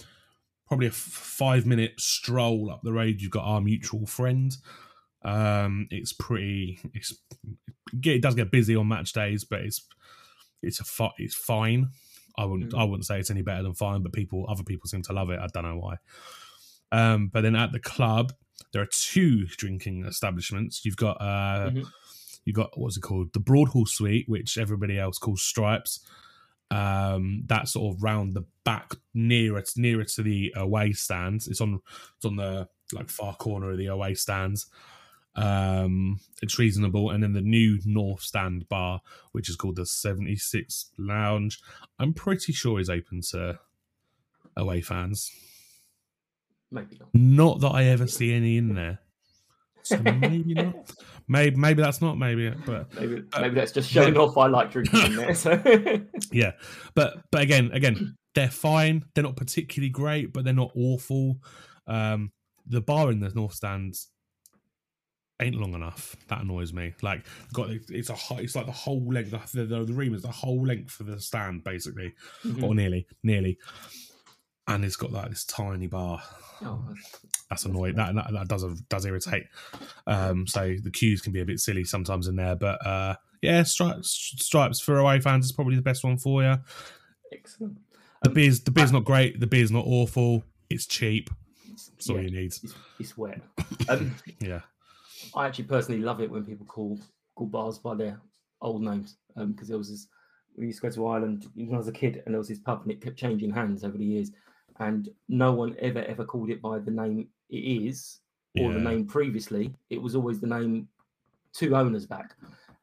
probably a f- five minute stroll up the road. You've got our mutual friend. Um, it's pretty. It's it does get busy on match days, but it's it's a fi- it's fine. I wouldn't I wouldn't say it's any better than fine, but people other people seem to love it. I don't know why. Um, but then at the club, there are two drinking establishments. You've got uh, Mhm. you've got what's it called, the Broadhall Suite, which everybody else calls Stripes. Um, that's sort of round the back, nearer nearer to the away stands. It's on it's on the like far corner of the away stands. Um, it's reasonable, and then the new North Stand bar, which is called the Seventy Six Lounge. I'm pretty sure is open to away fans. Maybe not. Not that I ever see any in there. So maybe not. Maybe maybe that's not maybe, but Maybe uh, maybe that's just showing off. I like drinking in there. So (laughs) yeah. But but again again they're fine. They're not particularly great, but they're not awful. Um, the bar in the North Stands ain't long enough. That annoys me. Like got it's a it's like the whole length. The, the, the room is the whole length of the stand basically, Mhm. or nearly nearly. And it's got like this tiny bar. Oh, that's- (sighs) That's annoying. That, that that does does irritate. Um, so the queues can be a bit silly sometimes in there, but uh, yeah, stripes stripes for away fans is probably the best one for you. excellent. The beer's the beer's not great. The beer's not awful. It's cheap. That's all Yeah, you need. It's, it's wet. (laughs) Um, Yeah. I actually personally love it when people call call bars by their old names because there was this. We used to go to Ireland when I was a kid, and there was this pub, and it kept changing hands over the years, and no one ever ever called it by the name it is or the name previously. It was always the name two owners back,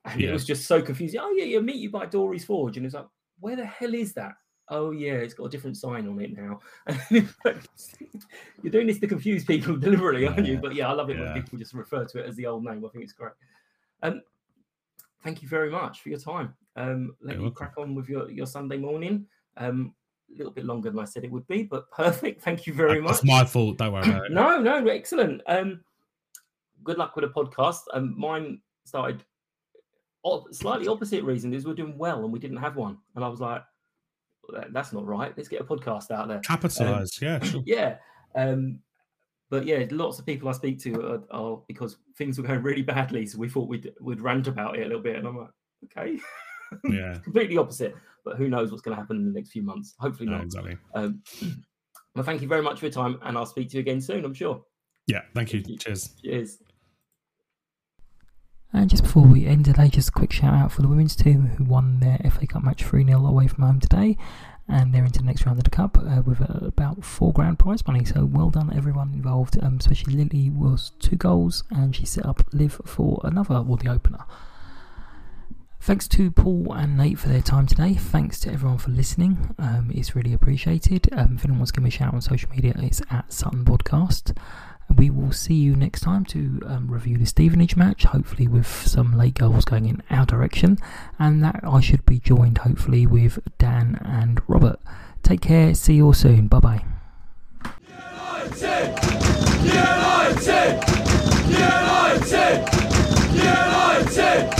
and Yeah. it was just so confusing. Oh yeah, yeah, meet you by Dory's Forge, and it's like, where the hell is that? oh yeah, it's got a different sign on it now. (laughs) You're doing this to confuse people (laughs) deliberately, aren't you? Yeah, But yeah, I love it when people just refer to it as the old name. I think it's great. Um, thank you very much for your time. Um, let You're me welcome. crack on with your, your Sunday morning. Um, little bit longer than I said it would be, but (laughs) perfect. Thank you very much. That's my fault. Don't worry about it. No, no, excellent. Um, good luck with the podcast. Um, mine started slightly opposite reason is we're doing well and we didn't have one, and I was like, that's not right. Let's get a podcast out there. Capitalize. yeah, sure. yeah. Um, but yeah, lots of people I speak to are, are because things were going really badly, so we thought we'd we'd rant about it a little bit, and I'm like, okay, (laughs) Yeah. completely opposite. But who knows what's going to happen in the next few months? Hopefully No, not. exactly. Um, (clears throat) well, thank you very much for your time, and I'll speak to you again soon. I'm sure. Yeah. Thank you. Cheers. Cheers. And just before we end today, just a quick shout out for the women's team who won their FA Cup match 3 0 away from home today. And they're into the next round of the Cup uh, with uh, about four grand prize money. So well done, everyone involved. Um, especially Lily was two goals and she set up Liv for another, well, the opener. Thanks to Paul and Nate for their time today. Thanks to everyone for listening. Um, it's really appreciated. Um, if anyone wants to give me a shout on social media, it's at Sutton Podcast. We will see you next time to um, review the Stevenage match, hopefully with some late goals going in our direction. And that I should be joined hopefully with Dan and Robert. Take care. See you all soon. Bye bye. Sports